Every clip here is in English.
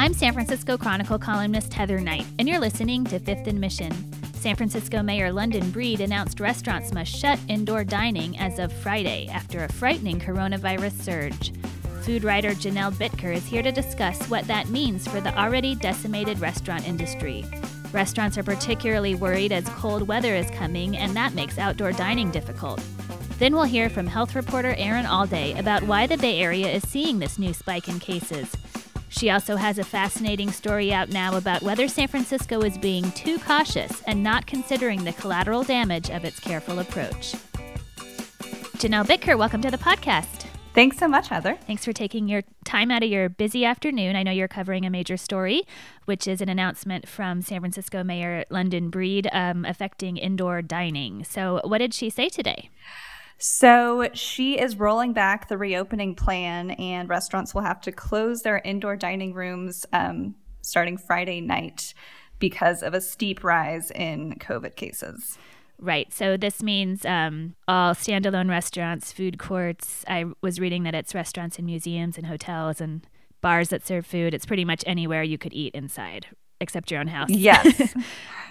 I'm San Francisco Chronicle columnist Heather Knight, and you're listening to Fifth and Mission. San Francisco Mayor London Breed announced restaurants must shut indoor dining as of Friday after a frightening coronavirus surge. Food writer Janelle Bitker is here to discuss what that means for the already decimated restaurant industry. Restaurants are particularly worried as cold weather is coming, and that makes outdoor dining difficult. Then we'll hear from health reporter Erin Allday about why the Bay Area is seeing this new spike in cases. She also has a fascinating story out now about whether San Francisco is being too cautious and not considering the collateral damage of its careful approach. Janelle Bitker, welcome to the podcast. Thanks so much, Heather. Thanks for taking your time out of your busy afternoon. I know you're covering a major story, which is an announcement from San Francisco Mayor London Breed um, affecting indoor dining. So, what did she say today? So she is rolling back the reopening plan, and restaurants will have to close their indoor dining rooms um, starting Friday night because of a steep rise in COVID cases. Right. So this means um, all standalone restaurants, food courts. I was reading that it's restaurants and museums and hotels and bars that serve food. It's pretty much anywhere you could eat inside except your own house. Yes.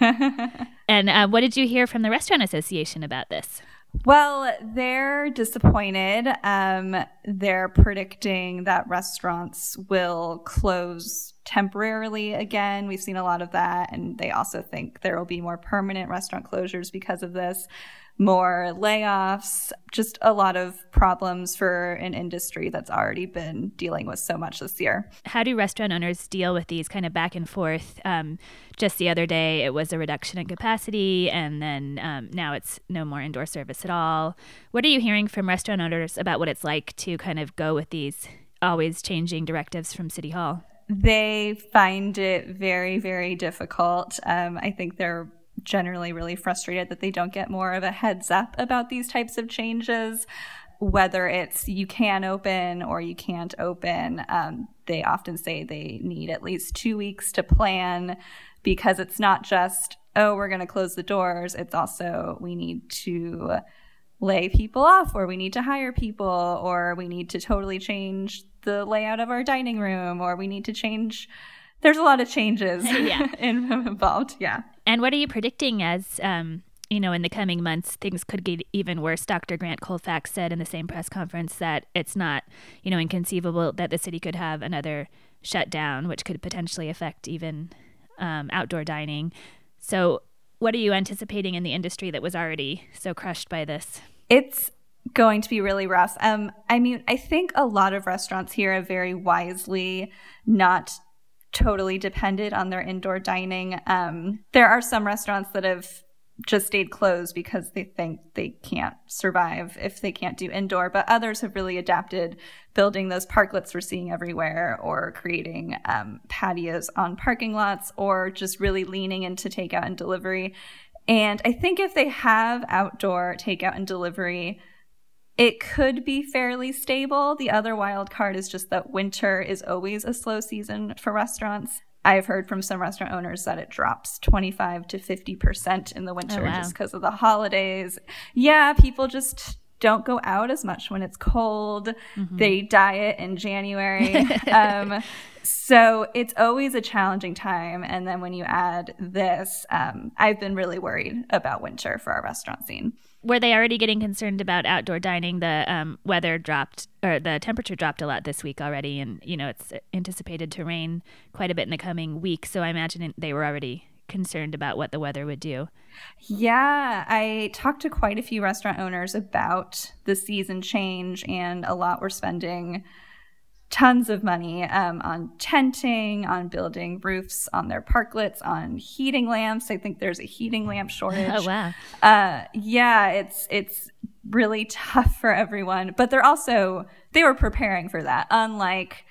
and uh, what did you hear from the Restaurant Association about this? Well, they're disappointed. Um, they're predicting that restaurants will close temporarily again. We've seen a lot of that. And they also think there will be more permanent restaurant closures because of this more layoffs, just a lot of problems for an industry that's already been dealing with so much this year. How do restaurant owners deal with these kind of back and forth? Um, just the other day, it was a reduction in capacity, and then um, now it's no more indoor service at all. What are you hearing from restaurant owners about what it's like to kind of go with these always changing directives from City Hall? They find it very, very difficult. Um, I think they're generally really frustrated that they don't get more of a heads up about these types of changes. Whether it's you can open or you can't open, um, they often say they need at least two weeks to plan because it's not just, oh, we're going to close the doors. It's also, we need to lay people off or we need to hire people or we need to totally change the layout of our dining room or we need to change there's a lot of changes yeah. involved. Yeah. And what are you predicting as um, you know, in the coming months, things could get even worse. Dr. Grant Colfax said in the same press conference that it's not, you know, inconceivable that the city could have another shutdown, which could potentially affect even um, outdoor dining. So, what are you anticipating in the industry that was already so crushed by this? It's going to be really rough. Um, I mean, I think a lot of restaurants here have very wisely not totally depended on their indoor dining. Um, there are some restaurants that have just stayed closed because they think they can't survive if they can't do indoor, but others have really adapted, building those parklets we're seeing everywhere, or creating um, patios on parking lots, or just really leaning into takeout and delivery. And I think if they have outdoor takeout and delivery, it could be fairly stable. The other wild card is just that winter is always a slow season for restaurants. I've heard from some restaurant owners that it drops 25 to 50% in the winter oh, wow. just because of the holidays. Yeah, people just don't go out as much when it's cold. Mm-hmm. They diet in January. um, so it's always a challenging time. And then when you add this, um, I've been really worried about winter for our restaurant scene were they already getting concerned about outdoor dining? The um, weather dropped, or the temperature dropped a lot this week already, and you know it's anticipated to rain quite a bit in the coming week. So I imagine they were already concerned about what the weather would do. Yeah, I talked to quite a few restaurant owners about the season change, and a lot were spending tons of money um, on tenting, on building roofs on their parklets, on heating lamps. I think there's a heating lamp shortage. Oh wow! Uh, yeah, it's it's really tough for everyone, but they're also they were preparing for that. Unlike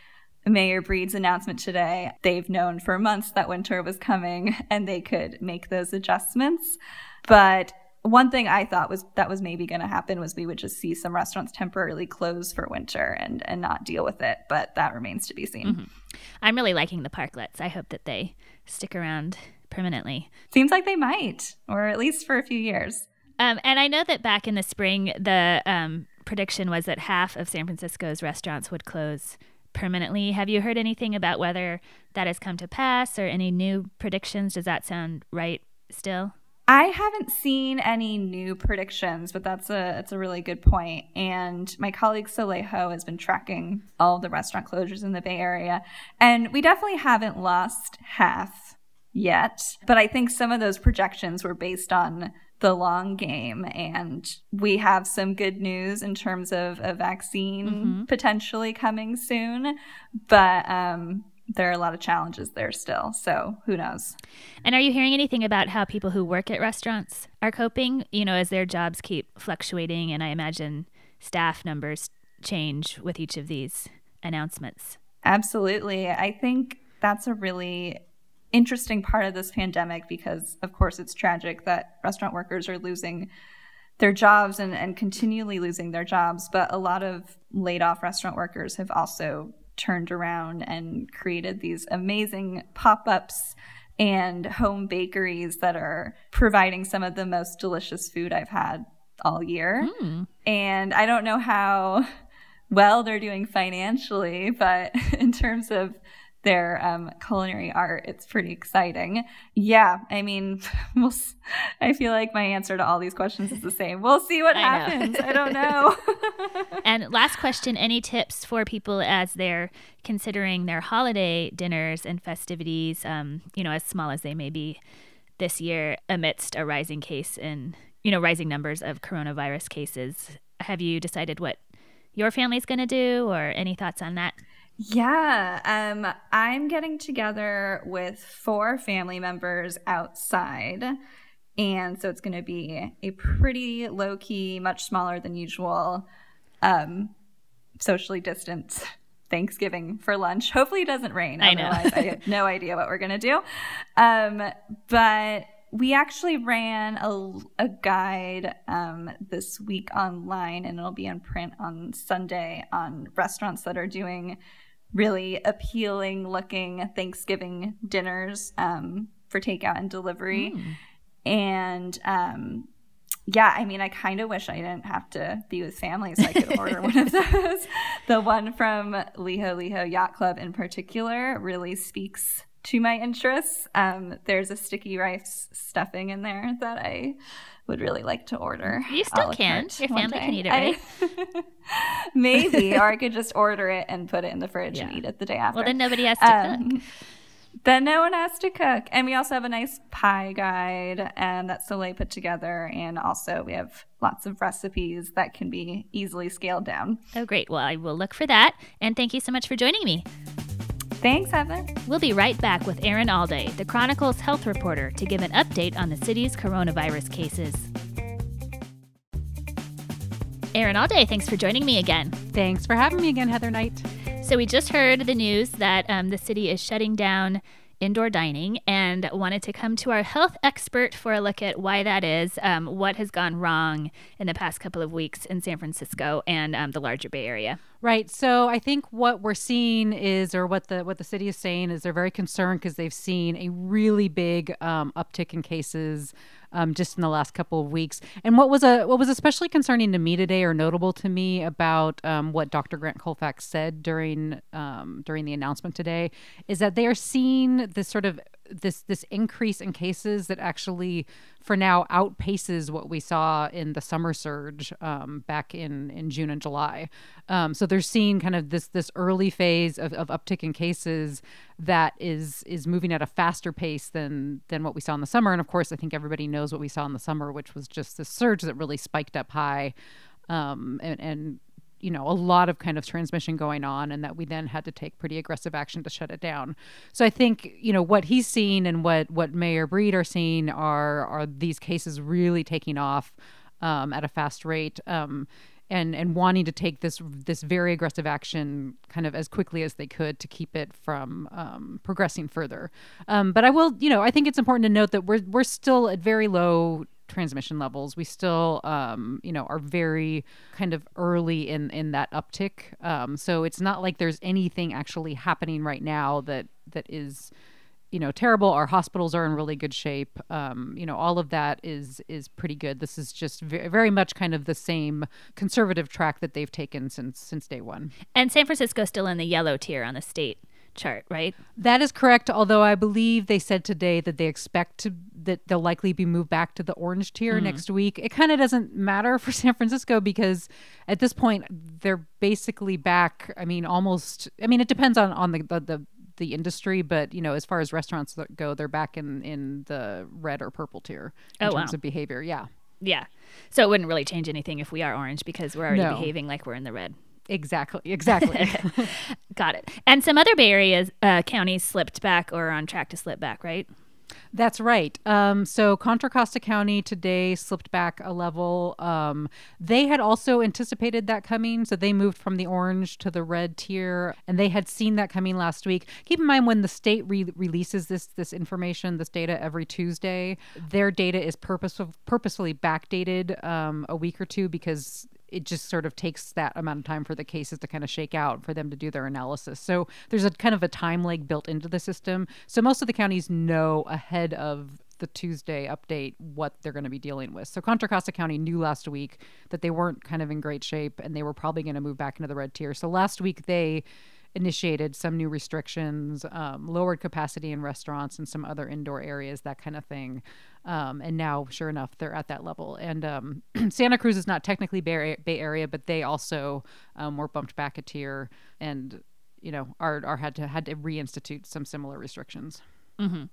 Mayor Breed's announcement today, they've known for months that winter was coming, and they could make those adjustments. But one thing I thought was that was maybe going to happen was we would just see some restaurants temporarily close for winter and and not deal with it, but that remains to be seen. Mm-hmm. I'm really liking the parklets. I hope that they stick around permanently. Seems like they might, or at least for a few years. Um, and I know that back in the spring, the um, prediction was that half of San Francisco's restaurants would close permanently. Have you heard anything about whether that has come to pass or any new predictions? Does that sound right still? I haven't seen any new predictions, but that's a that's a really good point. And my colleague Soleil Ho has been tracking all the restaurant closures in the Bay Area, and we definitely haven't lost half yet. But I think some of those projections were based on the long game, and we have some good news in terms of a vaccine mm-hmm. potentially coming soon. But um, there are a lot of challenges there still. So who knows? And are you hearing anything about how people who work at restaurants are coping? You know, as their jobs keep fluctuating, and I imagine staff numbers change with each of these announcements. Absolutely. I think that's a really interesting part of this pandemic because, of course, it's tragic that restaurant workers are losing their jobs and, and continually losing their jobs. But a lot of laid off restaurant workers have also turned around and created these amazing pop ups and home bakeries that are providing some of the most delicious food I've had all year. Mm. And I don't know how well they're doing financially, but in terms of their um, culinary art. It's pretty exciting. Yeah, I mean, we'll, I feel like my answer to all these questions is the same. We'll see what I happens. I don't know. and last question any tips for people as they're considering their holiday dinners and festivities, um, you know, as small as they may be this year amidst a rising case in, you know, rising numbers of coronavirus cases? Have you decided what your family's going to do or any thoughts on that? Yeah, um, I'm getting together with four family members outside. And so it's going to be a pretty low key, much smaller than usual, um, socially distanced Thanksgiving for lunch. Hopefully it doesn't rain. I know. I have no idea what we're going to do. Um, but we actually ran a, a guide um, this week online, and it'll be in print on Sunday on restaurants that are doing really appealing looking Thanksgiving dinners um, for takeout and delivery. Mm. And um, yeah, I mean, I kind of wish I didn't have to be with family so I could order one of those. The one from Liholiho Yacht Club in particular really speaks to my interests. Um, there's a sticky rice stuffing in there that I would really like to order. You still can. Your family can eat it, right? I, maybe, or I could just order it and put it in the fridge yeah. and eat it the day after. Well, then nobody has to um, cook. Then no one has to cook. And we also have a nice pie guide and that Soleil put together. And also we have lots of recipes that can be easily scaled down. Oh, great. Well, I will look for that. And thank you so much for joining me. Thanks, Heather. We'll be right back with Erin Allday, the Chronicle's health reporter, to give an update on the city's coronavirus cases. Erin Allday, thanks for joining me again. Thanks for having me again, Heather Knight. So, we just heard the news that um, the city is shutting down indoor dining and wanted to come to our health expert for a look at why that is, um, what has gone wrong in the past couple of weeks in San Francisco and um, the larger Bay Area. Right. So I think what we're seeing is, or what the what the city is saying is, they're very concerned because they've seen a really big um, uptick in cases um, just in the last couple of weeks. And what was a what was especially concerning to me today, or notable to me about um, what Dr. Grant Colfax said during um, during the announcement today, is that they are seeing this sort of this this increase in cases that actually for now outpaces what we saw in the summer surge um, back in in June and July. Um, so they're seeing kind of this this early phase of, of uptick in cases that is is moving at a faster pace than than what we saw in the summer. And of course, I think everybody knows what we saw in the summer, which was just this surge that really spiked up high. Um, and, and you know a lot of kind of transmission going on and that we then had to take pretty aggressive action to shut it down so i think you know what he's seeing and what what mayor breed are seeing are are these cases really taking off um, at a fast rate um, and and wanting to take this this very aggressive action kind of as quickly as they could to keep it from um, progressing further. Um, but I will, you know, I think it's important to note that we're we're still at very low transmission levels. We still, um, you know, are very kind of early in in that uptick. Um, so it's not like there's anything actually happening right now that that is you know terrible. Our hospitals are in really good shape. Um, you know, all of that is is pretty good. This is just very, very much kind of the same conservative track that they've taken since since day one. And San Francisco's still in the yellow tier on the state chart, right? That is correct. Although I believe they said today that they expect to that they'll likely be moved back to the orange tier mm. next week. It kind of doesn't matter for San Francisco because at this point they're basically back. I mean, almost. I mean, it depends on on the the, the the industry, but you know, as far as restaurants go, they're back in in the red or purple tier in oh, terms wow. of behavior. Yeah. Yeah. So it wouldn't really change anything if we are orange because we're already no. behaving like we're in the red. Exactly. Exactly. Got it. And some other Bay Area uh, counties slipped back or are on track to slip back, right? That's right. Um, so Contra Costa County today slipped back a level. Um, they had also anticipated that coming, so they moved from the orange to the red tier, and they had seen that coming last week. Keep in mind when the state re- releases this this information, this data every Tuesday, their data is purpose- purposefully backdated um, a week or two because it just sort of takes that amount of time for the cases to kind of shake out for them to do their analysis. So there's a kind of a time lag built into the system. So most of the counties know ahead of the Tuesday update what they're going to be dealing with. So Contra Costa County knew last week that they weren't kind of in great shape and they were probably going to move back into the red tier. So last week they initiated some new restrictions, um, lowered capacity in restaurants and some other indoor areas, that kind of thing. Um, and now, sure enough, they're at that level. And um, Santa Cruz is not technically Bay, Bay Area, but they also um, were bumped back a tier, and you know, are, are had to had to reinstitute some similar restrictions. Mm-hmm.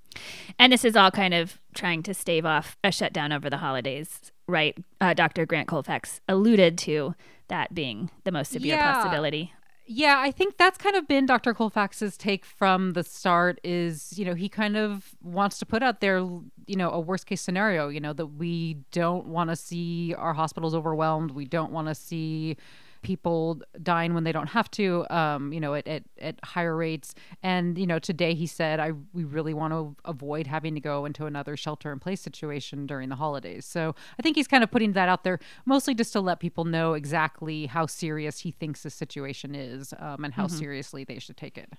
And this is all kind of trying to stave off a shutdown over the holidays, right? Uh, Dr. Grant Colfax alluded to that being the most severe yeah. possibility. Yeah, I think that's kind of been Dr. Colfax's take from the start is, you know, he kind of wants to put out there, you know, a worst case scenario, you know, that we don't want to see our hospitals overwhelmed. We don't want to see people dying when they don't have to, um, you know, at, at, at higher rates. And, you know, today he said, I we really want to avoid having to go into another shelter in place situation during the holidays. So I think he's kind of putting that out there mostly just to let people know exactly how serious he thinks the situation is um, and how mm-hmm. seriously they should take it.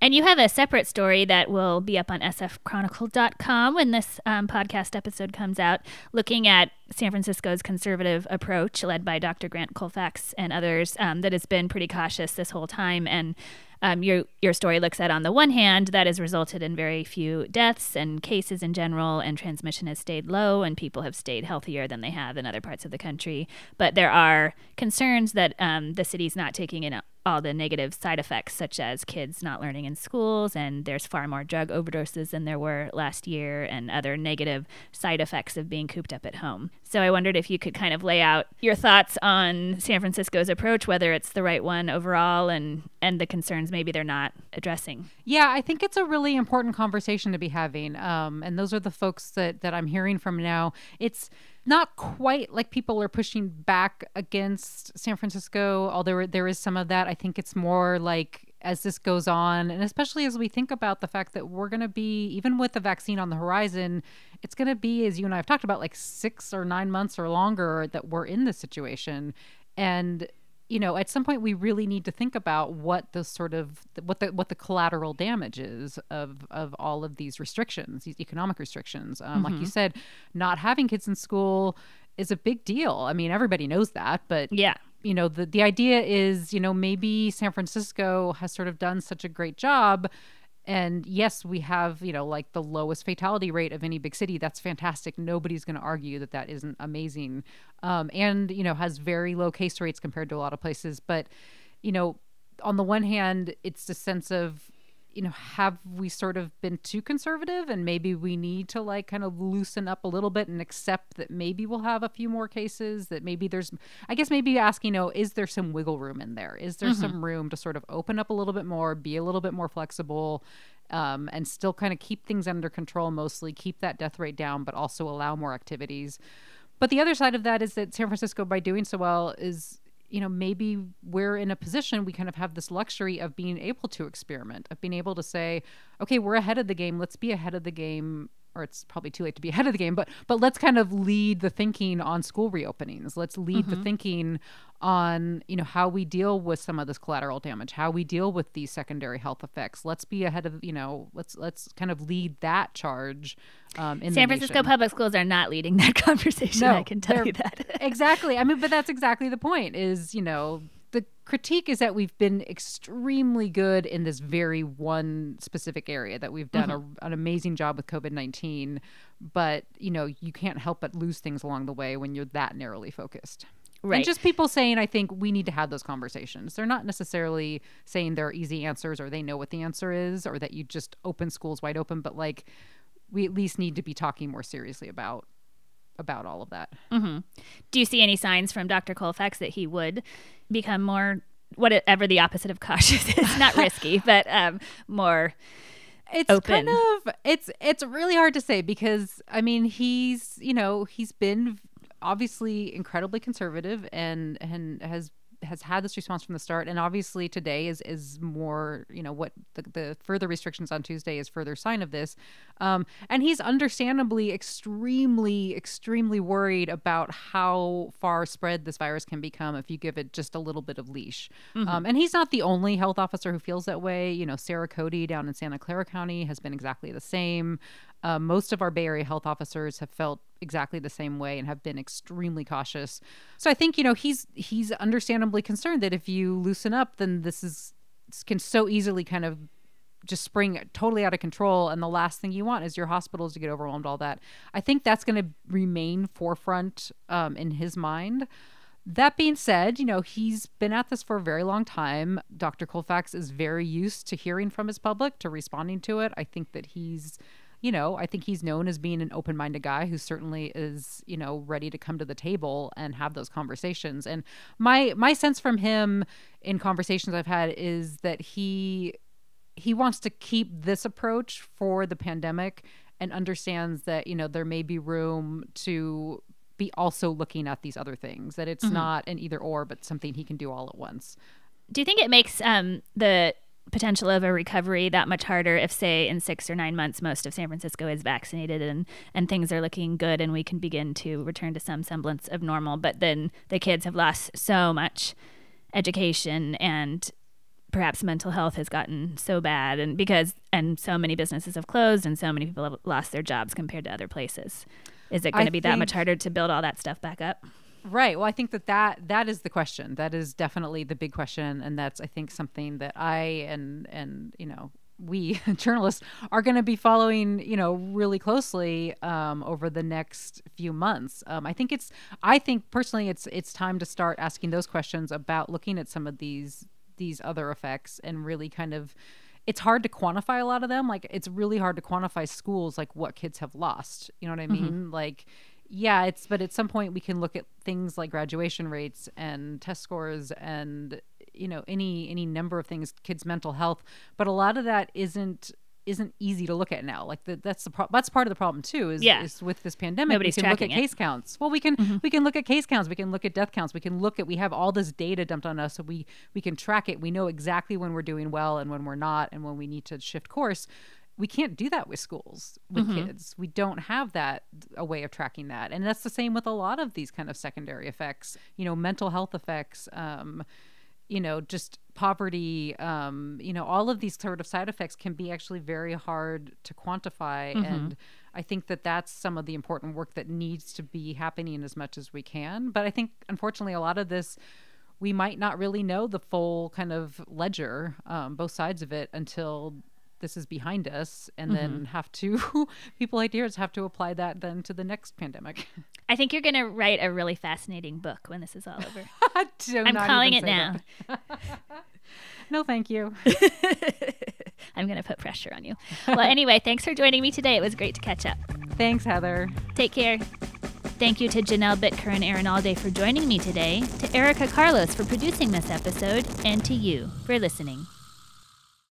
And you have a separate story that will be up on sfchronicle.com when this um, podcast episode comes out, looking at San Francisco's conservative approach, led by Dr. Grant Colfax and others, um, that has been pretty cautious this whole time. And um, your your story looks at on the one hand that has resulted in very few deaths and cases in general, and transmission has stayed low, and people have stayed healthier than they have in other parts of the country. But there are concerns that um, the city's not taking in all the negative side effects, such as kids not learning in schools, and there's far more drug overdoses than there were last year, and other negative side effects of being cooped up at home. So I wondered if you could kind of lay out your thoughts on San Francisco's approach, whether it's the right one overall, and and the concerns maybe they're not addressing. Yeah, I think it's a really important conversation to be having, um, and those are the folks that that I'm hearing from now. It's not quite like people are pushing back against San Francisco, although there is some of that. I think it's more like as this goes on, and especially as we think about the fact that we're going to be, even with the vaccine on the horizon, it's going to be, as you and I have talked about, like six or nine months or longer that we're in this situation. And you know, at some point we really need to think about what the sort of what the what the collateral damage is of of all of these restrictions, these economic restrictions. Um, mm-hmm. Like you mm-hmm. said, not having kids in school is a big deal. I mean, everybody knows that, but yeah, you know, the the idea is, you know, maybe San Francisco has sort of done such a great job and yes, we have, you know, like the lowest fatality rate of any big city. That's fantastic. Nobody's going to argue that that isn't amazing. Um, and, you know, has very low case rates compared to a lot of places. But, you know, on the one hand, it's the sense of, you know, have we sort of been too conservative and maybe we need to like kind of loosen up a little bit and accept that maybe we'll have a few more cases, that maybe there's, I guess maybe asking, you know, is there some wiggle room in there? Is there mm-hmm. some room to sort of open up a little bit more, be a little bit more flexible? Um, and still kind of keep things under control mostly keep that death rate down but also allow more activities but the other side of that is that san francisco by doing so well is you know, maybe we're in a position we kind of have this luxury of being able to experiment, of being able to say, okay, we're ahead of the game. Let's be ahead of the game or it's probably too late to be ahead of the game, but but let's kind of lead the thinking on school reopenings. Let's lead mm-hmm. the thinking on you know how we deal with some of this collateral damage, how we deal with these secondary health effects. Let's be ahead of you know let's let's kind of lead that charge. Um, in San Francisco public schools are not leading that conversation. No, I can tell you that exactly. I mean, but that's exactly the point. Is you know critique is that we've been extremely good in this very one specific area that we've done mm-hmm. a, an amazing job with covid-19 but you know you can't help but lose things along the way when you're that narrowly focused Right. And just people saying, I think we need to have those conversations. They're not necessarily saying there are easy answers or they know what the answer is or that you just open schools wide open, but like we at least need to be talking more seriously about about all of that. Mm-hmm. Do you see any signs from Dr. Colfax that he would become more whatever the opposite of cautious is? Not risky, but um, more. It's open. kind of it's it's really hard to say because I mean he's you know he's been obviously incredibly conservative and and has has had this response from the start and obviously today is is more you know what the, the further restrictions on tuesday is further sign of this. Um, and he's understandably extremely extremely worried about how far spread this virus can become if you give it just a little bit of leash. Mm-hmm. um, and he's not the only health officer who feels that way. You know sara cody down in santa clara county has been exactly the same uh, most of our Bay Area health officers have felt exactly the same way and have been extremely cautious. So I think you know he's he's understandably concerned that if you loosen up, then this is can so easily kind of just spring totally out of control and the last thing you want is your hospitals to get overwhelmed all that i think that's going to remain forefront um, in his mind that being said, you know, he's been at this for a very long time. Dr. Colfax is very used to hearing from his public, to responding to it. I think that he's you know, I think he's known as being an open minded guy who certainly is, you know, ready to come to the table and have those conversations. And my my sense from him in conversations I've had is that he he wants to keep this approach for the pandemic and understands that, you know, there may be room to be also looking at these other things, that it's mm-hmm. not an either or, but something he can do all at once. Do you think it makes um, the potential of a recovery that much harder if say in 6 or 9 months most of San Francisco is vaccinated and and things are looking good and we can begin to return to some semblance of normal. But then the kids have lost so much education and perhaps mental health has gotten so bad and because and so many businesses have closed and so many people have lost their jobs compared to other places. Is it going to be that much harder to build all that stuff back up Right. Well, I think that, that that is the question. That is definitely the big question, and that's I think something that I and and you know we journalists are going to be following you know really closely um, over the next few months. Um, I think it's I think personally it's it's time to start asking those questions about looking at some of these these other effects and really kind of it's hard to quantify a lot of them like it's really hard to quantify schools like what kids have lost you know what i mm-hmm. mean mm-hmm. like yeah, it's but at some point we can look at things like graduation rates and test scores and you know any any number of things, kids' mental health, but a lot of that isn't isn't easy to look at now. Like the, that's the pro- that's part of the problem too. Is, yeah. is with this pandemic, Nobody's we can look at it. case counts. Well, we can mm-hmm. we can look at case counts. We can look at death counts. We can look at we have all this data dumped on us, so we we can track it. We know exactly when we're doing well and when we're not, and when we need to shift course we can't do that with schools with mm-hmm. kids we don't have that a way of tracking that and that's the same with a lot of these kind of secondary effects you know mental health effects um, you know just poverty um, you know all of these sort of side effects can be actually very hard to quantify mm-hmm. and i think that that's some of the important work that needs to be happening as much as we can but i think unfortunately a lot of this we might not really know the full kind of ledger um, both sides of it until this is behind us and mm-hmm. then have to people like yours have to apply that then to the next pandemic. I think you're going to write a really fascinating book when this is all over. I'm calling it now. no thank you. I'm going to put pressure on you. Well anyway thanks for joining me today. It was great to catch up. Thanks heather. Take care. Thank you to Janelle Bitker and Erin Allday for joining me today, to Erica Carlos for producing this episode, and to you for listening.